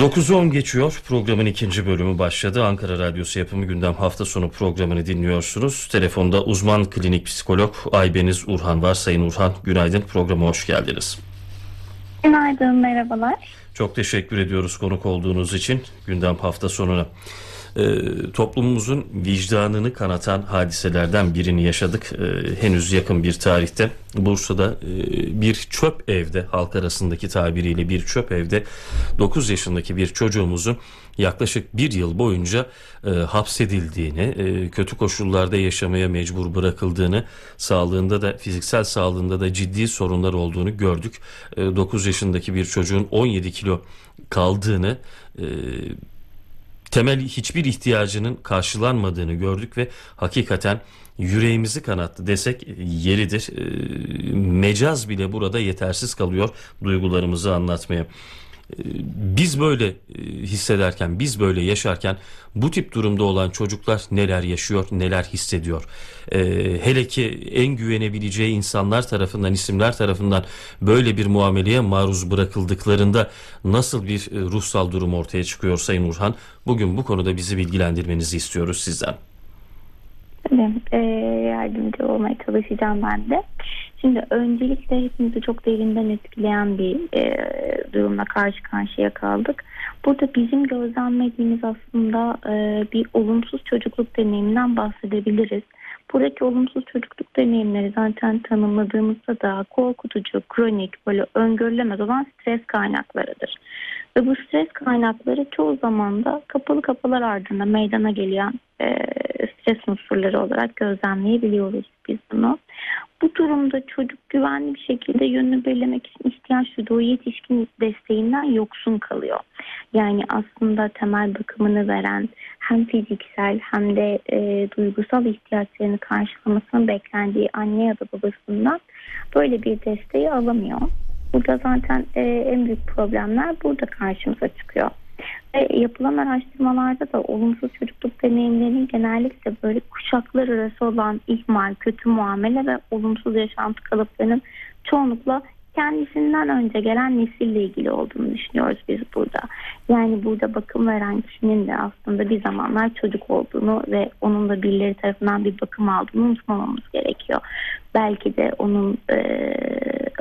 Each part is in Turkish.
9-10 geçiyor. Programın ikinci bölümü başladı. Ankara Radyosu yapımı gündem hafta sonu programını dinliyorsunuz. Telefonda uzman klinik psikolog Aybeniz Urhan var. Sayın Urhan günaydın programa hoş geldiniz. Günaydın merhabalar. Çok teşekkür ediyoruz konuk olduğunuz için gündem hafta sonuna e, toplumumuzun vicdanını kanatan hadiselerden birini yaşadık. E, henüz yakın bir tarihte Bursa'da e, bir çöp evde halk arasındaki tabiriyle bir çöp evde 9 yaşındaki bir çocuğumuzun yaklaşık bir yıl boyunca e, hapsedildiğini, e, kötü koşullarda yaşamaya mecbur bırakıldığını, sağlığında da fiziksel sağlığında da ciddi sorunlar olduğunu gördük. E, 9 yaşındaki bir çocuğun 17 kilo kaldığını, e, temel hiçbir ihtiyacının karşılanmadığını gördük ve hakikaten yüreğimizi kanattı desek yeridir. E, mecaz bile burada yetersiz kalıyor duygularımızı anlatmaya. Ee, biz böyle e, hissederken, biz böyle yaşarken bu tip durumda olan çocuklar neler yaşıyor, neler hissediyor? Ee, hele ki en güvenebileceği insanlar tarafından, isimler tarafından böyle bir muameleye maruz bırakıldıklarında nasıl bir e, ruhsal durum ortaya çıkıyor Sayın Urhan? Bugün bu konuda bizi bilgilendirmenizi istiyoruz sizden. Tabii, e, yardımcı olmaya çalışacağım ben de. Şimdi öncelikle hepimizi çok derinden etkileyen bir e, durumla karşı karşıya kaldık. Burada bizim gözlemlediğimiz aslında e, bir olumsuz çocukluk deneyiminden bahsedebiliriz. Buradaki olumsuz çocukluk deneyimleri zaten tanımladığımızda da korkutucu, kronik, böyle öngörülemez olan stres kaynaklarıdır. Ve bu stres kaynakları çoğu zaman da kapalı kapılar ardında meydana gelen e, stres unsurları olarak gözlemleyebiliyoruz biz bunu. Bu durumda çocuk güvenli bir şekilde yönünü belirlemek için ihtiyaç duyduğu yetişkin desteğinden yoksun kalıyor. Yani aslında temel bakımını veren hem fiziksel hem de e, duygusal ihtiyaçlarını karşılamasını beklendiği anne ya da babasından böyle bir desteği alamıyor. Burada zaten e, en büyük problemler burada karşımıza çıkıyor. Ve yapılan araştırmalarda da olumsuz çocukluk deneyimlerinin genellikle böyle kuşaklar arası olan ihmal, kötü muamele ve olumsuz yaşantı kalıplarının çoğunlukla kendisinden önce gelen nesille ilgili olduğunu düşünüyoruz biz burada. Yani burada bakım veren kişinin de aslında bir zamanlar çocuk olduğunu ve onun da birileri tarafından bir bakım aldığını unutmamamız gerekiyor. Belki de onun e,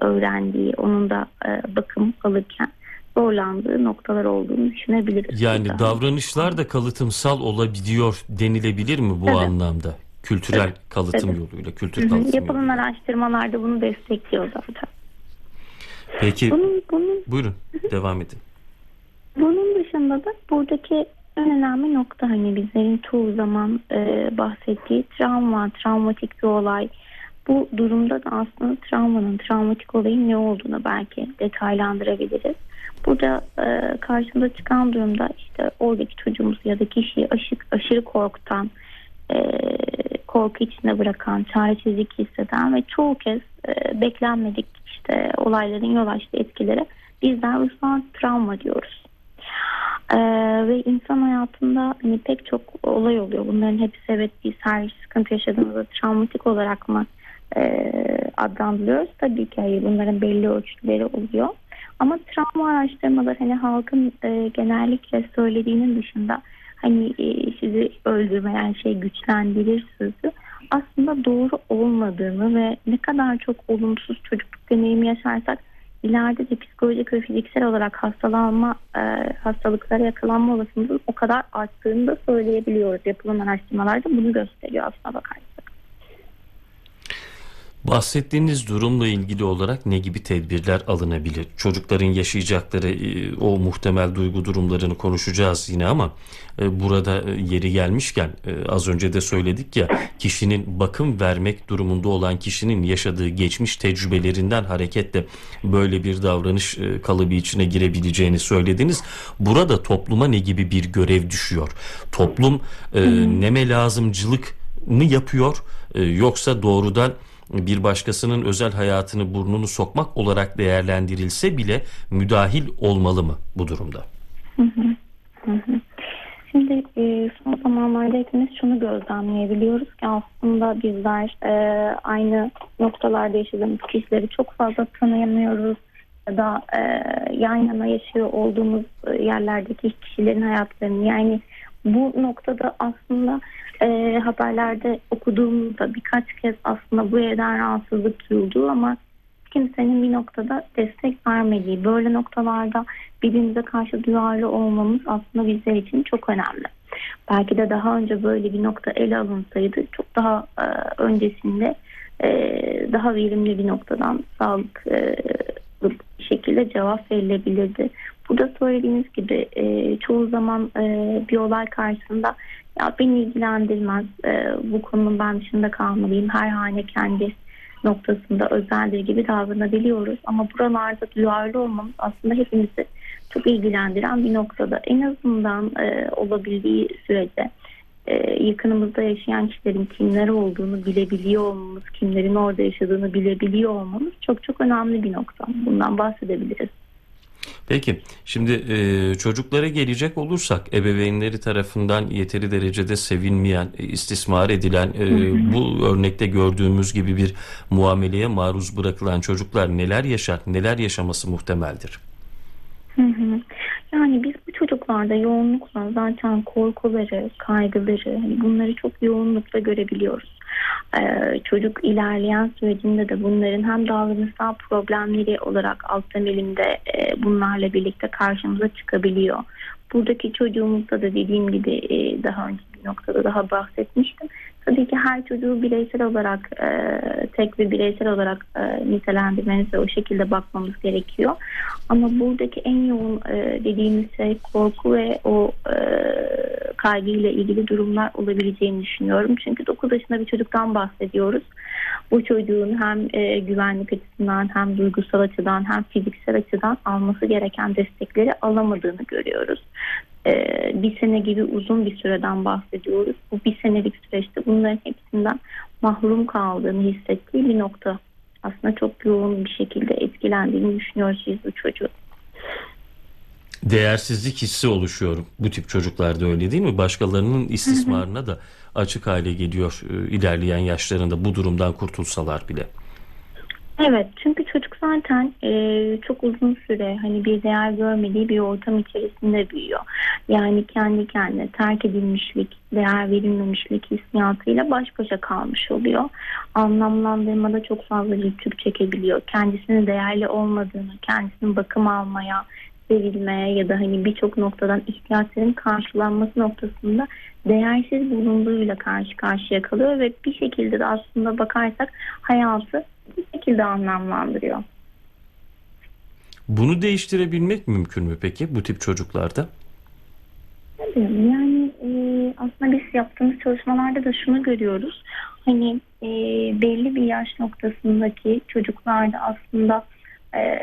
öğrendiği, onun da e, bakım alırken zorlandığı noktalar olduğunu düşünebiliriz. Yani burada. davranışlar da kalıtımsal olabiliyor denilebilir mi bu evet. anlamda? Kültürel evet. kalıtım evet. yoluyla, kültür Hı-hı. kalıtım Yapılan yoluyla. araştırmalarda bunu destekliyor zaten. Peki, bunun, bunun, buyurun Hı-hı. devam edin. Bunun dışında da buradaki en önemli nokta hani bizlerin çoğu zaman e, bahsettiği travma, travmatik bir olay. Bu durumda da aslında travmanın, travmatik olayın ne olduğunu belki detaylandırabiliriz. Burada e, karşımıza çıkan durumda işte oradaki çocuğumuzu ya da kişiyi aşık, aşırı korkutan, e, korku içinde bırakan, çaresizlik hisseden ve çoğu kez e, beklenmedik işte olayların yol açtığı etkilere bizler ruhsal travma diyoruz. Ee, ve insan hayatında hani pek çok olay oluyor. Bunların hepsi evet biz her sıkıntı yaşadığımızda travmatik olarak mı e, adlandırıyoruz? Tabii ki hayır. Bunların belli ölçütleri oluyor. Ama travma araştırmaları hani halkın e, genellikle söylediğinin dışında hani e, sizi öldürmeyen şey güçlendirir sözü aslında doğru olmadığını ve ne kadar çok olumsuz çocukluk deneyimi yaşarsak ileride de psikolojik ve fiziksel olarak hastalanma e, hastalıklara yakalanma olasılığının o kadar arttığını da söyleyebiliyoruz. Yapılan araştırmalarda bunu gösteriyor aslına bakarsanız. Bahsettiğiniz durumla ilgili olarak ne gibi tedbirler alınabilir? Çocukların yaşayacakları e, o muhtemel duygu durumlarını konuşacağız yine ama e, burada e, yeri gelmişken az önce de söyledik ya kişinin bakım vermek durumunda olan kişinin yaşadığı geçmiş tecrübelerinden hareketle böyle bir davranış kalıbı içine girebileceğini söylediniz. Burada topluma ne gibi bir görev düşüyor? Toplum neme lazımcılık mı yapıyor yoksa doğrudan bir başkasının özel hayatını burnunu sokmak olarak değerlendirilse bile müdahil olmalı mı bu durumda? Şimdi e, son zamanlarda hepimiz şunu gözlemleyebiliyoruz ki aslında bizler e, aynı noktalarda yaşadığımız kişileri çok fazla tanıyamıyoruz. ya da e, yan yana yaşıyor olduğumuz e, yerlerdeki kişilerin hayatlarını yani bu noktada aslında e, haberlerde okuduğumuzda birkaç kez aslında bu evden rahatsızlık duyulduğu ama kimsenin bir noktada destek vermediği böyle noktalarda birbirimize karşı duyarlı olmamız aslında bizler için çok önemli. Belki de daha önce böyle bir nokta ele alınsaydı çok daha e, öncesinde e, daha verimli bir noktadan sağlık e, bir şekilde cevap verilebilirdi. Burada söylediğiniz gibi e, çoğu zaman e, bir olay karşısında ya beni ilgilendirmez e, bu konunun ben dışında kalmalıyım her hane kendi noktasında özeldir gibi davranabiliyoruz ama buralarda duyarlı olmamız aslında hepimizi çok ilgilendiren bir noktada en azından e, olabildiği sürece e, yakınımızda yaşayan kişilerin kimler olduğunu bilebiliyor olmamız, kimlerin orada yaşadığını bilebiliyor olmamız çok çok önemli bir nokta. Bundan bahsedebiliriz. Peki şimdi e, çocuklara gelecek olursak ebeveynleri tarafından yeteri derecede sevilmeyen, e, istismar edilen e, bu örnekte gördüğümüz gibi bir muameleye maruz bırakılan çocuklar neler yaşar, neler yaşaması muhtemeldir? Hı hı. Yani biz bu çocuklarda yoğunlukla zaten korkuları, kaygıları hani bunları çok yoğunlukla görebiliyoruz. Ee, çocuk ilerleyen sürecinde de bunların hem davranışsal problemleri olarak alt temelinde e, bunlarla birlikte karşımıza çıkabiliyor. Buradaki çocuğumuzda da dediğim gibi e, daha önce bir noktada daha bahsetmiştim. Tabii ki her çocuğu bireysel olarak e, tek ve bireysel olarak e, nitelendirmeniz ve o şekilde bakmamız gerekiyor. Ama buradaki en yoğun e, dediğimiz şey korku ve o e, kaygıyla ilgili durumlar olabileceğini düşünüyorum. Çünkü 9 yaşında bir çocuktan bahsediyoruz. Bu çocuğun hem e, güvenlik açısından hem duygusal açıdan hem fiziksel açıdan alması gereken destekleri alamadığını görüyoruz. E, bir sene gibi uzun bir süreden bahsediyoruz. Bu bir senelik süreçte bunların hepsinden mahrum kaldığını hissettiği bir nokta. Aslında çok yoğun bir şekilde etkilendiğini düşünüyoruz biz bu çocuğu değersizlik hissi oluşuyor bu tip çocuklarda öyle değil mi? Başkalarının istismarına da açık hale geliyor e, ilerleyen yaşlarında bu durumdan kurtulsalar bile. Evet çünkü çocuk zaten e, çok uzun süre hani bir değer görmediği bir ortam içerisinde büyüyor. Yani kendi kendine terk edilmişlik, değer verilmemişlik hissiyatıyla baş başa kalmış oluyor. Anlamlandırmada çok fazla güçlük çekebiliyor. Kendisinin değerli olmadığını, kendisinin bakım almaya, verilmeye ya da hani birçok noktadan ihtiyaçların karşılanması noktasında değersiz bulunduğuyla karşı karşıya kalıyor ve bir şekilde de aslında bakarsak hayatı bir şekilde anlamlandırıyor. Bunu değiştirebilmek mümkün mü peki bu tip çocuklarda? Yani e, aslında biz yaptığımız çalışmalarda da şunu görüyoruz. Hani e, belli bir yaş noktasındaki çocuklarda aslında e,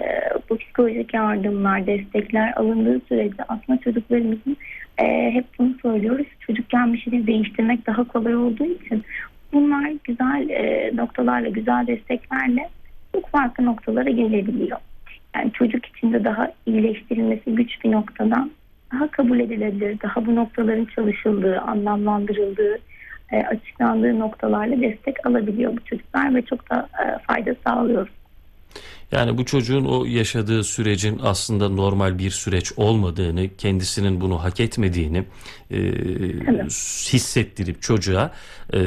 bu psikolojik yardımlar, destekler alındığı sürece aslında çocuklarımızın e, hep bunu söylüyoruz. Çocukken bir şeyleri değiştirmek daha kolay olduğu için bunlar güzel e, noktalarla, güzel desteklerle çok farklı noktalara gelebiliyor. Yani çocuk için de daha iyileştirilmesi güç bir noktadan daha kabul edilebilir, daha bu noktaların çalışıldığı, anlamlandırıldığı, e, açıklandığı noktalarla destek alabiliyor bu çocuklar ve çok da e, fayda sağlıyoruz. Yani bu çocuğun o yaşadığı sürecin aslında normal bir süreç olmadığını, kendisinin bunu hak etmediğini e, hissettirip çocuğa e,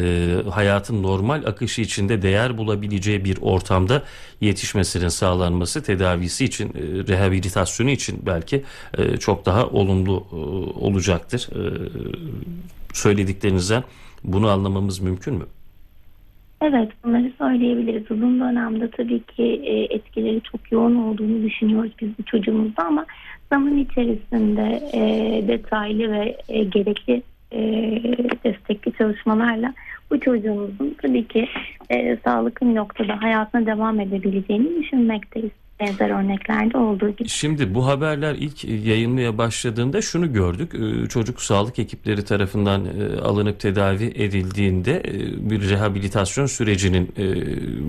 hayatın normal akışı içinde değer bulabileceği bir ortamda yetişmesinin sağlanması tedavisi için, e, rehabilitasyonu için belki e, çok daha olumlu e, olacaktır. E, söylediklerinizden bunu anlamamız mümkün mü? Evet bunları söyleyebiliriz. Uzun dönemde tabii ki e, etkileri çok yoğun olduğunu düşünüyoruz biz bu çocuğumuzda ama zaman içerisinde e, detaylı ve e, gerekli destekli çalışmalarla bu çocuğumuzun tabii ki sağlıklı noktada hayatına devam edebileceğini düşünmekteyiz benzer örneklerde olduğu gibi. Şimdi bu haberler ilk yayınmaya başladığında şunu gördük. Ee, çocuk sağlık ekipleri tarafından e, alınıp tedavi edildiğinde e, bir rehabilitasyon sürecinin e,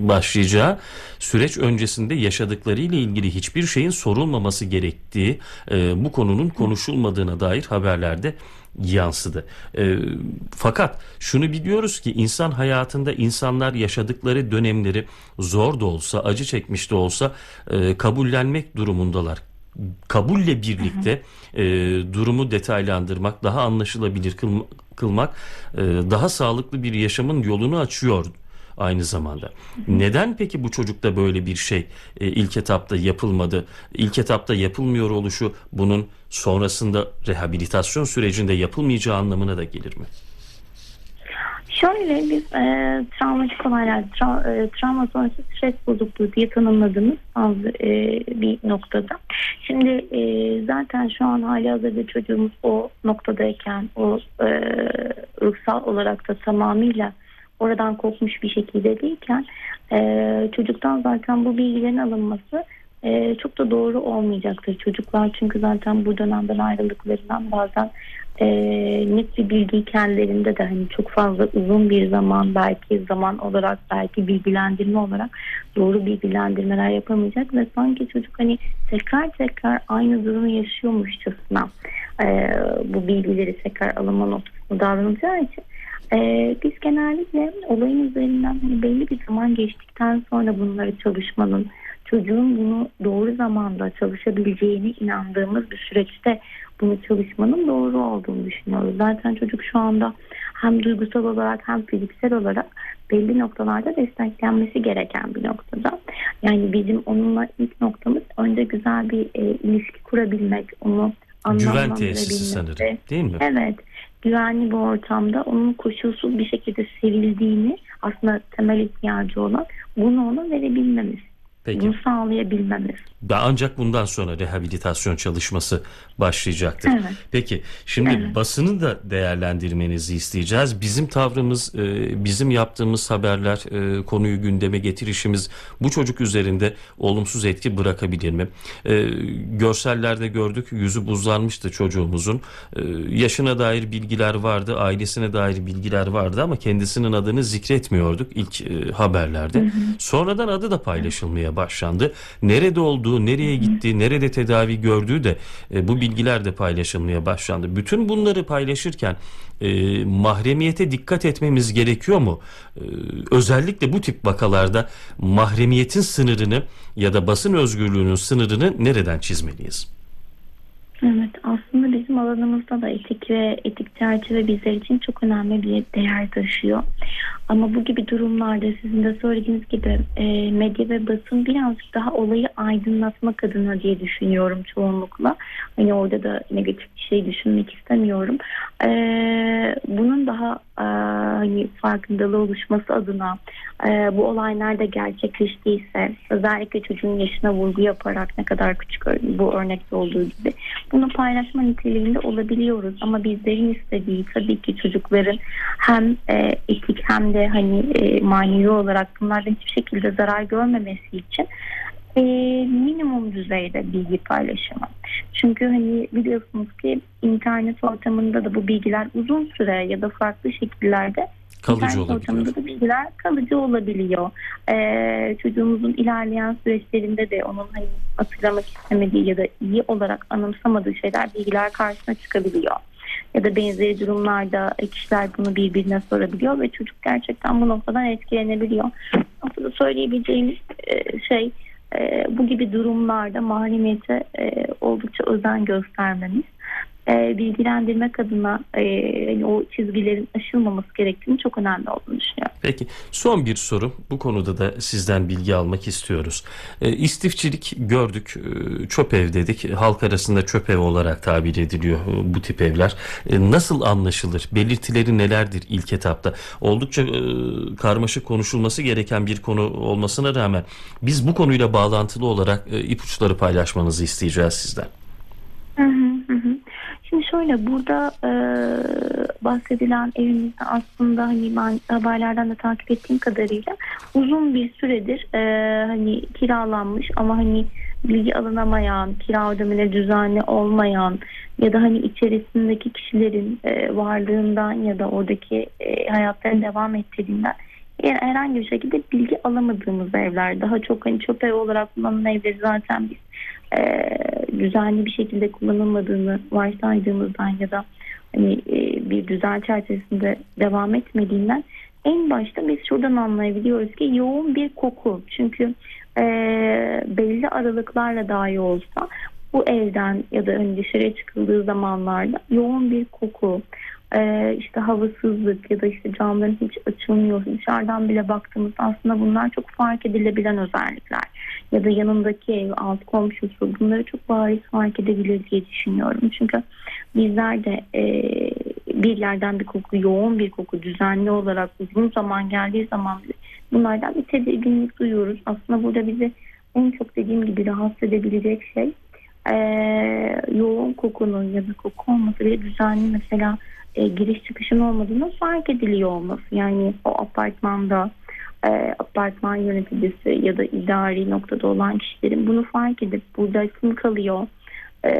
başlayacağı süreç öncesinde yaşadıkları ile ilgili hiçbir şeyin sorulmaması gerektiği bu konunun konuşulmadığına dair haberlerde yansıdı. E, fakat şunu biliyoruz ki insan hayatında insanlar yaşadıkları dönemleri zor da olsa acı çekmiş de olsa e, kabullenmek durumundalar kabulle birlikte e, durumu detaylandırmak, daha anlaşılabilir kılma, kılmak e, daha sağlıklı bir yaşamın yolunu açıyor aynı zamanda. Neden peki bu çocukta böyle bir şey e, ilk etapta yapılmadı? İlk etapta yapılmıyor oluşu bunun sonrasında rehabilitasyon sürecinde yapılmayacağı anlamına da gelir mi? Şöyle biz e, travmatik olaylar, tra, e, travma sonrası stres bozukluğu diye tanımladığımız bazı e, bir noktada. Şimdi e, zaten şu an hali hazırda çocuğumuz o noktadayken, o e, ruhsal olarak da tamamıyla oradan kopmuş bir şekilde değilken e, çocuktan zaten bu bilgilerin alınması e, çok da doğru olmayacaktır. Çocuklar çünkü zaten bu dönemden ayrıldıklarından bazen e, net bir bilgi kendilerinde de hani çok fazla uzun bir zaman belki zaman olarak belki bilgilendirme olarak doğru bilgilendirmeler yapamayacak ve sanki çocuk hani tekrar tekrar aynı durumu yaşıyormuşçasına e, bu bilgileri tekrar alınma noktasında davranacağı için ee, biz genellikle olayın üzerinden hani belli bir zaman geçtikten sonra bunları çalışmanın, çocuğun bunu doğru zamanda çalışabileceğini inandığımız bir süreçte bunu çalışmanın doğru olduğunu düşünüyoruz. Zaten çocuk şu anda hem duygusal olarak hem fiziksel olarak belli noktalarda desteklenmesi gereken bir noktada. Yani bizim onunla ilk noktamız önce güzel bir e, ilişki kurabilmek, onu Güven tesisi sanırım değil mi? Evet. Güvenli bir ortamda onun koşulsuz bir şekilde sevildiğini aslında temel ihtiyacı olan bunu ona verebilmemiz. Peki. Bunu sağlayabilmemiz. Ancak bundan sonra rehabilitasyon çalışması başlayacaktır. Evet. Peki şimdi evet. basını da değerlendirmenizi isteyeceğiz. Bizim tavrımız, e, bizim yaptığımız haberler, e, konuyu gündeme getirişimiz bu çocuk üzerinde olumsuz etki bırakabilir mi? E, görsellerde gördük yüzü buzlanmıştı çocuğumuzun. Yaşına dair bilgiler vardı, ailesine dair bilgiler vardı ama kendisinin adını zikretmiyorduk ilk haberlerde. Hı hı. Sonradan adı da paylaşılmaya başlandı. Nerede olduğu, nereye gittiği, nerede tedavi gördüğü de bu bilgiler de paylaşılmaya başlandı. Bütün bunları paylaşırken e, mahremiyete dikkat etmemiz gerekiyor mu? E, özellikle bu tip vakalarda mahremiyetin sınırını ya da basın özgürlüğünün sınırını nereden çizmeliyiz? Evet aslında bizim alanımızda da etik ve etik çerçeve bizler için çok önemli bir değer taşıyor. Ama bu gibi durumlarda sizin de söylediğiniz gibi e, medya ve basın birazcık daha olayı aydınlatmak adına diye düşünüyorum çoğunlukla. Hani orada da negatif bir şey düşünmek istemiyorum. E, bunun daha e, hani farkındalığı oluşması adına e, bu olay nerede gerçekleştiyse özellikle çocuğun yaşına vurgu yaparak ne kadar küçük bu örnekte olduğu gibi bunu paylaşma niteliğinde olabiliyoruz ama bizlerin istediği tabii ki çocukların hem e, etik hem de hani e, manevi olarak bunlardan hiçbir şekilde zarar görmemesi için e, minimum düzeyde bilgi paylaşımı. Çünkü hani biliyorsunuz ki internet ortamında da bu bilgiler uzun süre ya da farklı şekillerde kalıcı olabiliyor. bilgiler kalıcı olabiliyor. Ee, çocuğumuzun ilerleyen süreçlerinde de onun hani hatırlamak istemediği ya da iyi olarak anımsamadığı şeyler bilgiler karşısına çıkabiliyor. Ya da benzeri durumlarda kişiler bunu birbirine sorabiliyor ve çocuk gerçekten bu noktadan etkilenebiliyor. Aslında söyleyebileceğimiz e, şey e, bu gibi durumlarda mahremiyete e, oldukça özen göstermemiz e, bilgilendirmek adına e, hani o çizgilerin aşılmaması gerektiğini çok önemli olduğunu düşünüyorum. Peki son bir soru bu konuda da sizden bilgi almak istiyoruz. E, istifçilik gördük e, çöp ev dedik halk arasında çöp ev olarak tabir ediliyor e, bu tip evler. E, nasıl anlaşılır belirtileri nelerdir ilk etapta oldukça e, karmaşık konuşulması gereken bir konu olmasına rağmen biz bu konuyla bağlantılı olarak e, ipuçları paylaşmanızı isteyeceğiz sizden. Hı hı hı. Şimdi şöyle burada e, bahsedilen evimizde aslında hani ben haberlerden de takip ettiğim kadarıyla uzun bir süredir e, hani kiralanmış ama hani bilgi alınamayan, kira ödemeleri düzenli olmayan ya da hani içerisindeki kişilerin e, varlığından ya da oradaki e, hayatlarını devam ettirdiğinden herhangi bir şekilde bilgi alamadığımız evler daha çok hani çöp ev olarak kullanılan evleri zaten biz e, düzenli bir şekilde kullanılmadığını varsaydığımızdan ya da hani e, bir düzen çerçevesinde devam etmediğinden en başta biz şuradan anlayabiliyoruz ki yoğun bir koku. Çünkü e, belli aralıklarla dahi olsa bu evden ya da hani dışarıya çıkıldığı zamanlarda yoğun bir koku, e, işte havasızlık ya da işte camların hiç açılmıyor. Dışarıdan bile baktığımızda aslında bunlar çok fark edilebilen özellikler. Ya da yanındaki ev, alt komşusu bunları çok bariz fark edebilir diye düşünüyorum. Çünkü bizler de e, bir yerden bir koku, yoğun bir koku düzenli olarak uzun zaman geldiği zaman bile bunlardan bir tedirginlik duyuyoruz. Aslında burada bizi en çok dediğim gibi rahatsız edebilecek şey e, yoğun kokunun ya da koku olması ve düzenli mesela e, giriş çıkışın olmadığını fark ediliyor olması. Yani o apartmanda e, apartman yöneticisi ya da idari noktada olan kişilerin bunu fark edip burada kim kalıyor e,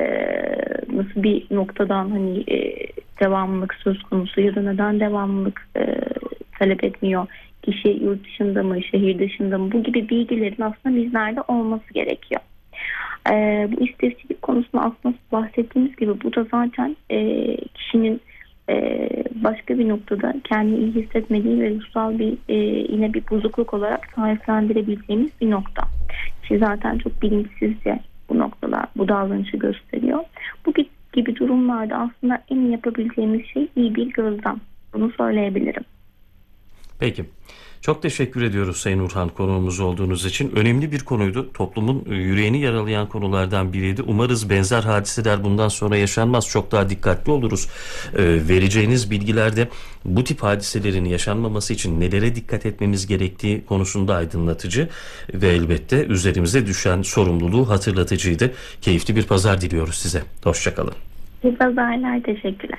nasıl bir noktadan hani e, devamlılık söz konusu ya da neden devamlılık e, talep etmiyor kişi yurt dışında mı şehir dışında mı bu gibi bilgilerin aslında bizlerde olması gerekiyor. E, bu istatistik konusunda aslında bahsettiğimiz gibi bu da zaten e, kişinin e, başka bir noktada kendini iyi hissetmediği ve ruhsal bir e, yine bir bozukluk olarak tariflendirebileceğimiz bir nokta. Ki zaten çok bilinçsizce bu noktalar bu davranışı gösteriyor. Bu gibi durumlarda aslında en iyi yapabileceğimiz şey iyi bir gözlem. Bunu söyleyebilirim. Peki. Çok teşekkür ediyoruz Sayın Urhan konuğumuz olduğunuz için. Önemli bir konuydu. Toplumun e, yüreğini yaralayan konulardan biriydi. Umarız benzer hadiseler bundan sonra yaşanmaz. Çok daha dikkatli oluruz. Ee, vereceğiniz bilgilerde bu tip hadiselerin yaşanmaması için nelere dikkat etmemiz gerektiği konusunda aydınlatıcı ve elbette üzerimize düşen sorumluluğu hatırlatıcıydı. Keyifli bir pazar diliyoruz size. Hoşçakalın. İyi pazarlar. Teşekkürler.